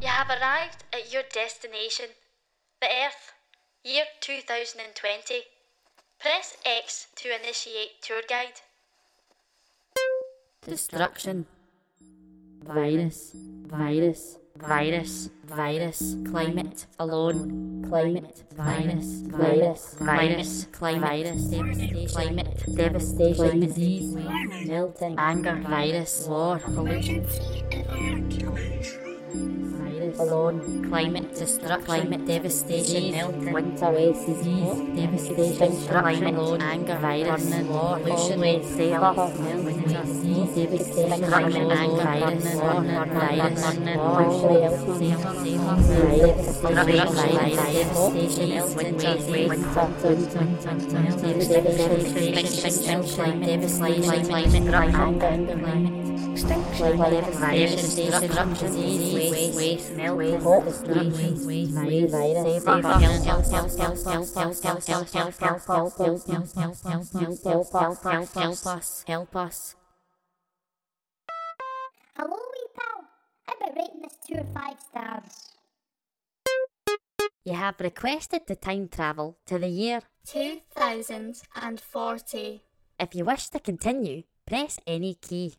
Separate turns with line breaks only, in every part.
You have arrived at your destination, the Earth, year 2020. Press X to initiate tour guide.
Destruction. Virus. Virus. Virus. Virus. Climate. Alone. Climate. Virus. Virus. Virus. Climate. Virus. Climate. Devastation. Disease. Melting. Anger. Virus. War. Pollution. Virus. Alone. Climate. Destruction. Climate. Devastation. Melting. Winter. Waste. Disease. Devastation. Destruction. Alone. Anger. Virus. Burning. War. Pollution. Sail. Winter. Disease. Devastation. Destruction. Anger. Virus. War. Virus. Burning. War. Help us.
Hello, wee pal. How about rating this tour five stars?
You have requested to time travel to the year.
2040.
If you wish to continue, press any key.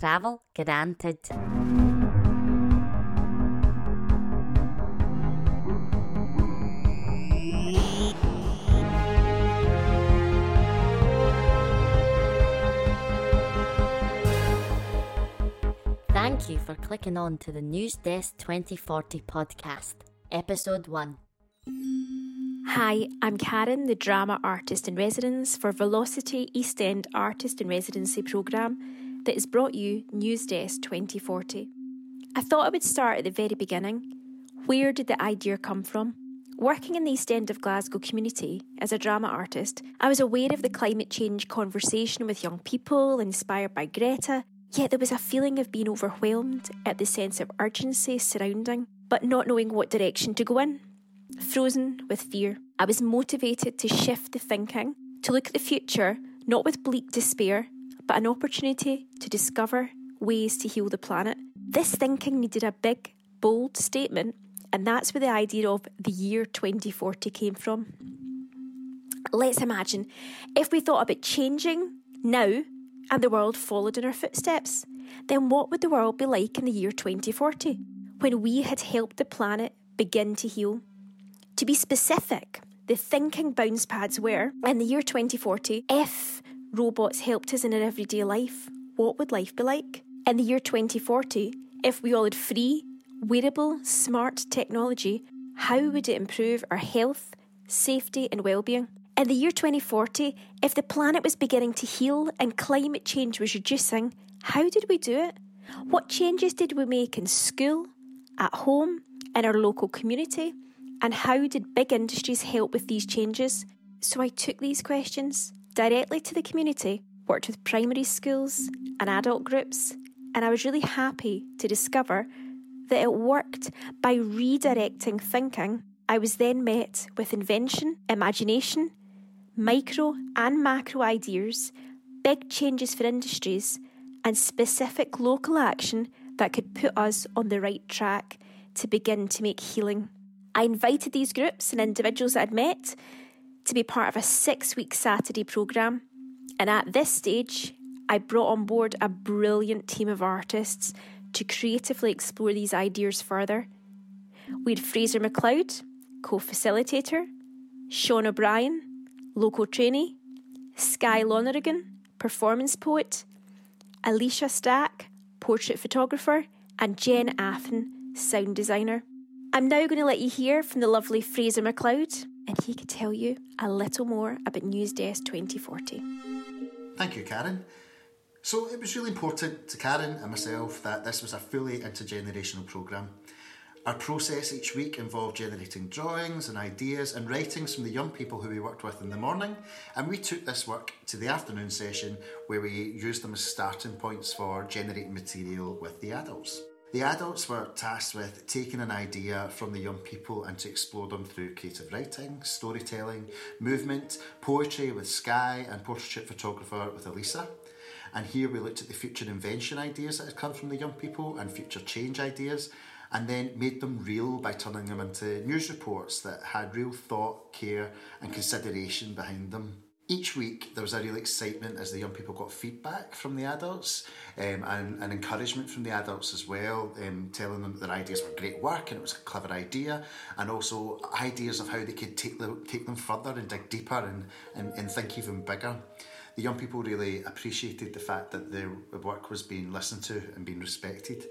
Travel granted. Thank you for clicking on to the News Desk 2040 podcast, episode 1.
Hi, I'm Karen, the drama artist in residence for Velocity East End Artist in Residency programme that has brought you News Desk 2040. I thought I would start at the very beginning. Where did the idea come from? Working in the East End of Glasgow community as a drama artist, I was aware of the climate change conversation with young people inspired by Greta, yet there was a feeling of being overwhelmed at the sense of urgency surrounding, but not knowing what direction to go in. Frozen with fear, I was motivated to shift the thinking, to look at the future not with bleak despair, but an opportunity to discover ways to heal the planet. This thinking needed a big, bold statement, and that's where the idea of the year 2040 came from. Let's imagine if we thought about changing now and the world followed in our footsteps, then what would the world be like in the year 2040 when we had helped the planet begin to heal? To be specific, the thinking bounce pads were in the year 2040, if robots helped us in our everyday life, what would life be like? In the year 2040, if we all had free, wearable, smart technology, how would it improve our health, safety, and well-being? In the year 2040, if the planet was beginning to heal and climate change was reducing, how did we do it? What changes did we make in school, at home, in our local community? And how did big industries help with these changes? So I took these questions directly to the community, worked with primary schools and adult groups, and I was really happy to discover that it worked by redirecting thinking. I was then met with invention, imagination, micro and macro ideas, big changes for industries, and specific local action that could put us on the right track to begin to make healing. I invited these groups and individuals that I'd met to be part of a six week Saturday programme. And at this stage, I brought on board a brilliant team of artists to creatively explore these ideas further. We had Fraser McLeod, co facilitator, Sean O'Brien, local trainee, Sky Lonergan, performance poet, Alicia Stack, portrait photographer, and Jen Athen, sound designer. I'm now going to let you hear from the lovely Fraser McLeod, and he could tell you a little more about News Desk 2040.
Thank you, Karen. So it was really important to Karen and myself that this was a fully intergenerational programme. Our process each week involved generating drawings and ideas and writings from the young people who we worked with in the morning, and we took this work to the afternoon session where we used them as starting points for generating material with the adults. The adults were tasked with taking an idea from the young people and to explore them through creative writing, storytelling, movement, poetry with Sky, and portrait photographer with Elisa. And here we looked at the future invention ideas that had come from the young people and future change ideas, and then made them real by turning them into news reports that had real thought, care, and consideration behind them each week there was a real excitement as the young people got feedback from the adults um, and, and encouragement from the adults as well, um, telling them that their ideas were great work and it was a clever idea, and also ideas of how they could take, the, take them further and dig deeper and, and, and think even bigger. The young people really appreciated the fact that their work was being listened to and being respected.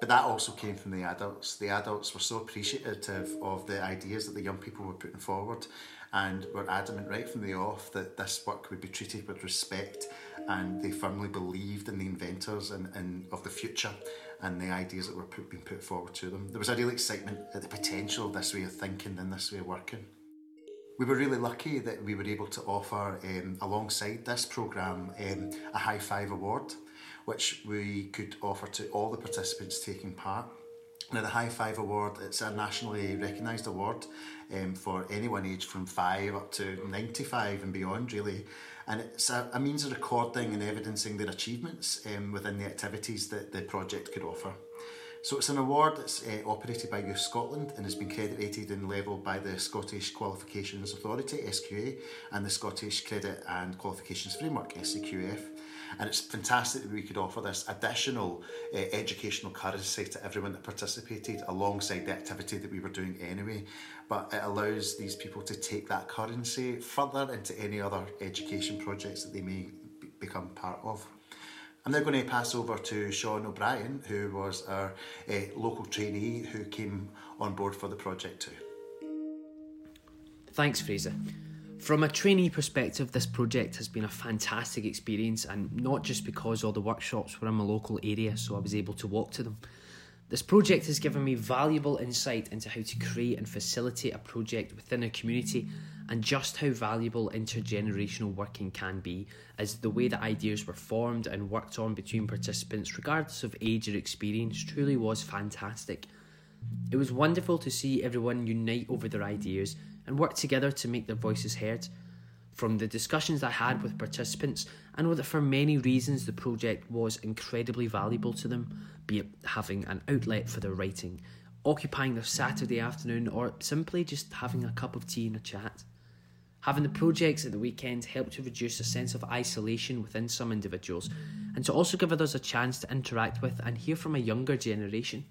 But that also came from the adults. The adults were so appreciative of the ideas that the young people were putting forward and were adamant right from the off that this work would be treated with respect and they firmly believed in the inventors and, and of the future and the ideas that were put, being put forward to them. There was a real excitement at the potential of this way of thinking and this way of working. We were really lucky that we were able to offer, um, alongside this programme, um, a High Five Award, which we could offer to all the participants taking part. Now, the High Five Award, it's a nationally recognised award um, for anyone aged from 5 up to 95 and beyond, really. And it's a, a means of recording and evidencing their achievements um, within the activities that the project could offer. So it's an award that's uh, operated by Youth Scotland and has been credited and levelled by the Scottish Qualifications Authority, SQA, and the Scottish Credit and Qualifications Framework, SCQF. And it's fantastic that we could offer this additional uh, educational currency to everyone that participated alongside the activity that we were doing anyway. But it allows these people to take that currency further into any other education projects that they may b- become part of. I'm now going to pass over to Sean O'Brien, who was our uh, local trainee who came on board for the project too.
Thanks, Fraser. From a trainee perspective, this project has been a fantastic experience, and not just because all the workshops were in my local area, so I was able to walk to them. This project has given me valuable insight into how to create and facilitate a project within a community and just how valuable intergenerational working can be, as the way that ideas were formed and worked on between participants, regardless of age or experience, truly was fantastic. It was wonderful to see everyone unite over their ideas and work together to make their voices heard. From the discussions I had with participants, I know that for many reasons the project was incredibly valuable to them, be it having an outlet for their writing, occupying their Saturday afternoon, or simply just having a cup of tea and a chat. Having the projects at the weekend helped to reduce a sense of isolation within some individuals and to also give others a chance to interact with and hear from a younger generation.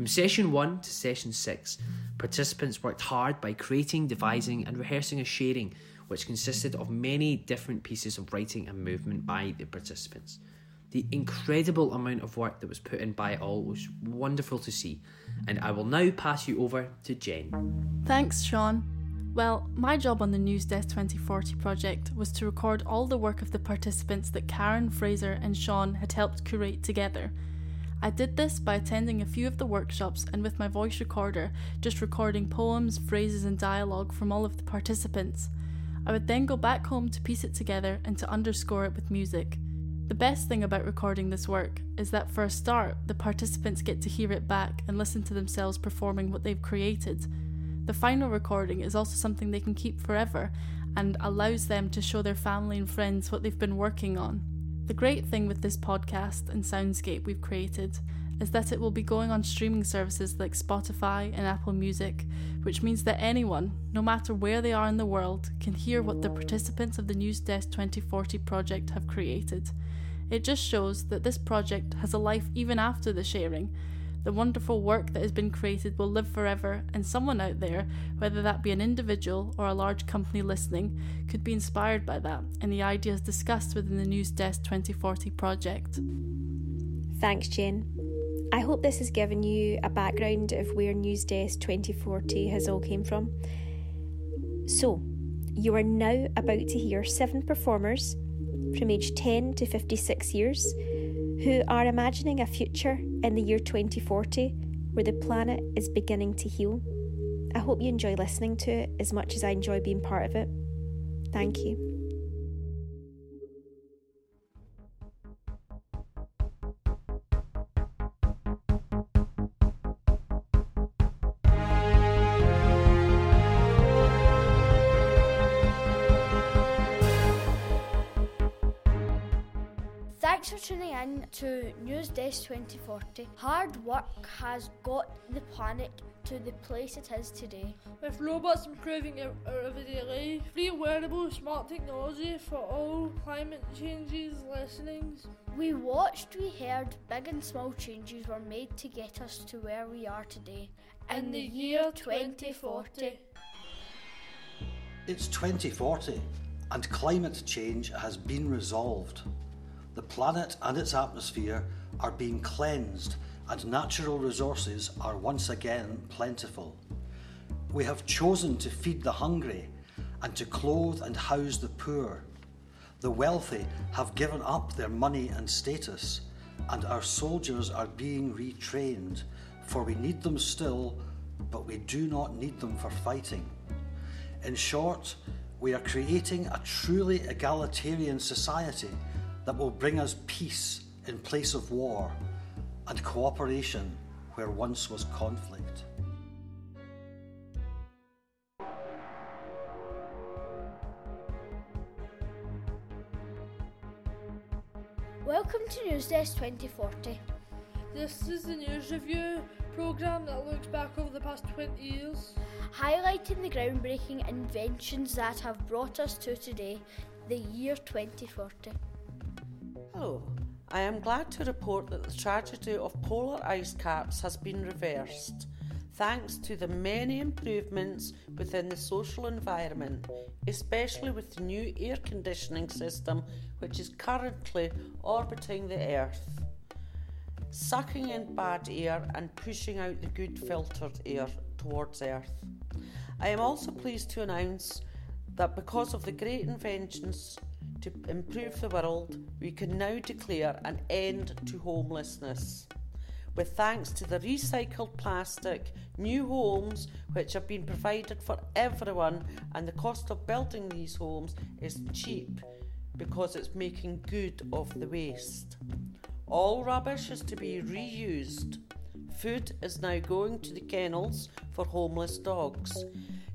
From session 1 to session 6, participants worked hard by creating, devising, and rehearsing a sharing which consisted of many different pieces of writing and movement by the participants. The incredible amount of work that was put in by all was wonderful to see, and I will now pass you over to Jen.
Thanks, Sean. Well, my job on the News Desk 2040 project was to record all the work of the participants that Karen, Fraser, and Sean had helped curate together. I did this by attending a few of the workshops and with my voice recorder, just recording poems, phrases, and dialogue from all of the participants. I would then go back home to piece it together and to underscore it with music. The best thing about recording this work is that for a start, the participants get to hear it back and listen to themselves performing what they've created. The final recording is also something they can keep forever and allows them to show their family and friends what they've been working on. The great thing with this podcast and soundscape we've created is that it will be going on streaming services like Spotify and Apple Music, which means that anyone, no matter where they are in the world, can hear what the participants of the News Desk 2040 project have created. It just shows that this project has a life even after the sharing, the wonderful work that has been created will live forever, and someone out there, whether that be an individual or a large company listening, could be inspired by that and the ideas discussed within the News Desk 2040 project.
Thanks, Jen. I hope this has given you a background of where News Desk 2040 has all came from. So, you are now about to hear seven performers from age 10 to 56 years who are imagining a future in the year 2040 where the planet is beginning to heal. I hope you enjoy listening to it as much as I enjoy being part of it. Thank you.
To News Desk 2040. Hard work has got the planet to the place it is today.
With robots improving our, our everyday life, free wearable smart technology for all climate changes listenings.
We watched, we heard, big and small changes were made to get us to where we are today.
In, in the year 2040.
It's 2040 and climate change has been resolved. The planet and its atmosphere are being cleansed, and natural resources are once again plentiful. We have chosen to feed the hungry and to clothe and house the poor. The wealthy have given up their money and status, and our soldiers are being retrained, for we need them still, but we do not need them for fighting. In short, we are creating a truly egalitarian society that will bring us peace in place of war and cooperation where once was conflict.
Welcome to News Desk 2040.
This is the news review programme that looks back over the past 20 years
highlighting the groundbreaking inventions that have brought us to today, the year 2040.
I am glad to report that the tragedy of polar ice caps has been reversed thanks to the many improvements within the social environment, especially with the new air conditioning system which is currently orbiting the Earth, sucking in bad air and pushing out the good filtered air towards Earth. I am also pleased to announce that because of the great inventions to improve the world, we can now declare an end to homelessness. With thanks to the recycled plastic, new homes which have been provided for everyone, and the cost of building these homes is cheap because it's making good of the waste. All rubbish is to be reused. Food is now going to the kennels for homeless dogs.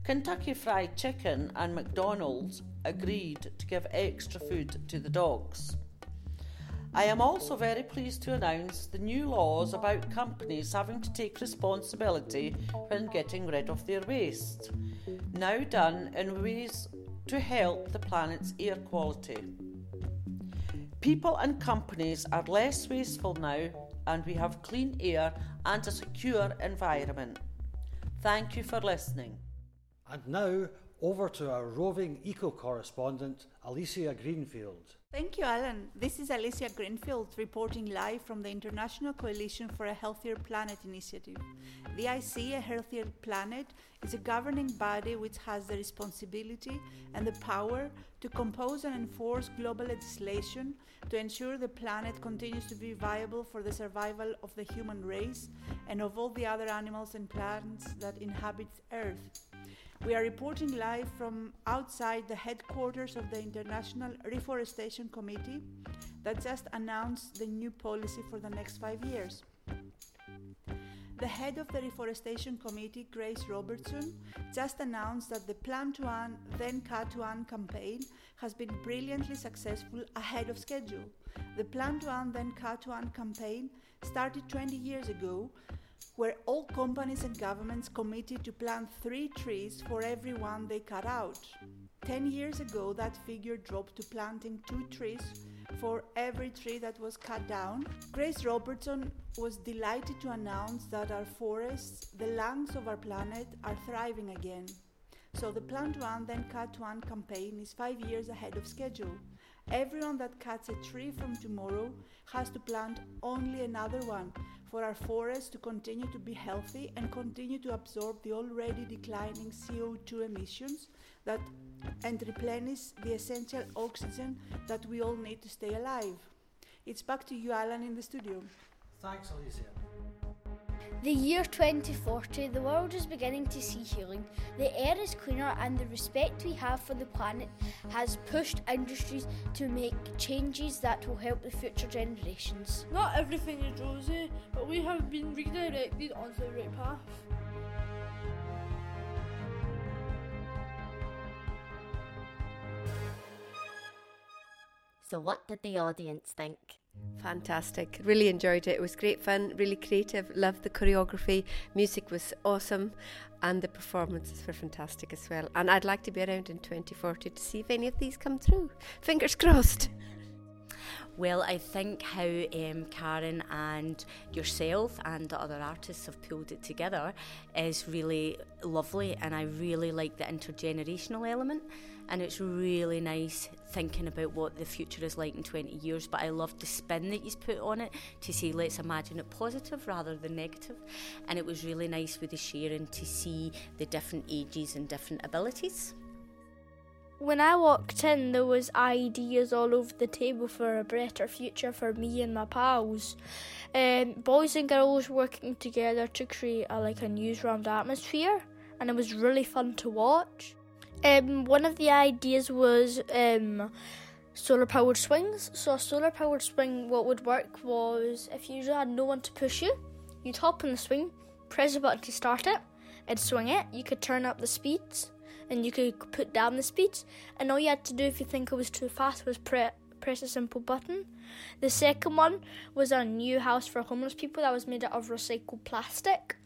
Kentucky Fried Chicken and McDonald's agreed to give extra food to the dogs. I am also very pleased to announce the new laws about companies having to take responsibility when getting rid of their waste, now done in ways to help the planet's air quality. People and companies are less wasteful now and we have clean air and a secure environment. Thank you for listening.
And now over to our roving eco correspondent, Alicia Greenfield.
Thank you, Alan. This is Alicia Greenfield reporting live from the International Coalition for a Healthier Planet initiative. The IC, A Healthier Planet, is a governing body which has the responsibility and the power to compose and enforce global legislation to ensure the planet continues to be viable for the survival of the human race and of all the other animals and plants that inhabit Earth. We are reporting live from outside the headquarters of the International Reforestation Committee that just announced the new policy for the next five years. The head of the Reforestation Committee, Grace Robertson, just announced that the Plant One, then Cut One campaign has been brilliantly successful ahead of schedule. The Plant One, then Cut One campaign started 20 years ago, where all companies and governments committed to plant three trees for every one they cut out. 10 years ago, that figure dropped to planting two trees for every tree that was cut down. Grace Robertson was delighted to announce that our forests, the lungs of our planet, are thriving again. So the Plant One, then Cut One campaign is five years ahead of schedule. Everyone that cuts a tree from tomorrow has to plant only another one for our forests to continue to be healthy and continue to absorb the already declining CO2 emissions that and replenish the essential oxygen that we all need to stay alive. It's back to you, Alan, in the studio.
Thanks, Alicia.
The year 2040, the world is beginning to see healing. The air is cleaner, and the respect we have for the planet has pushed industries to make changes that will help the future generations.
Not everything is rosy, but we have been redirected onto the right path.
So, what did the audience think?
Fantastic. Really enjoyed it. It was great fun, really creative. Loved the choreography. Music was awesome. And the performances were fantastic as well. And I'd like to be around in 2040 to see if any of these come through. Fingers crossed.
Well, I think how um, Karen and yourself and the other artists have pulled it together is really lovely, and I really like the intergenerational element. And it's really nice thinking about what the future is like in 20 years. But I love the spin that he's put on it to say, let's imagine it positive rather than negative. And it was really nice with the sharing to see the different ages and different abilities.
When I walked in, there was ideas all over the table for a better future for me and my pals. Um, boys and girls working together to create a, like a newsround atmosphere, and it was really fun to watch. Um, one of the ideas was um, solar powered swings. So a solar powered swing, what would work was if you had no one to push you, you'd hop on the swing, press a button to start it, it'd swing it. You could turn up the speeds and you could put down the speeds. And all you had to do if you think it was too fast was pre- press a simple button. The second one was a new house for homeless people that was made out of recycled plastic.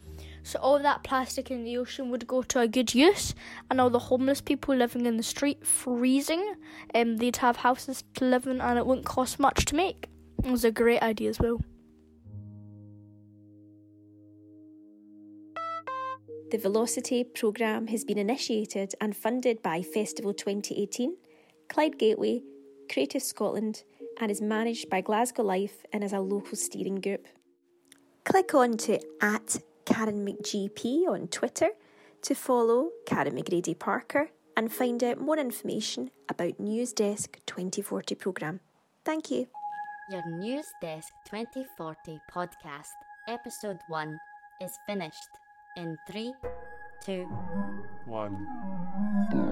So all that plastic in the ocean would go to a good use, and all the homeless people living in the street freezing, um, they'd have houses to live in, and it wouldn't cost much to make. It was a great idea as well.
The Velocity programme has been initiated and funded by Festival 2018, Clyde Gateway, Creative Scotland, and is managed by Glasgow Life and is a local steering group. Click on to at Karen McGP on Twitter to follow Karen McGrady Parker and find out more information about News Desk 2040 programme. Thank you.
Your News Desk 2040 podcast, episode 1, is finished in three, two,
one.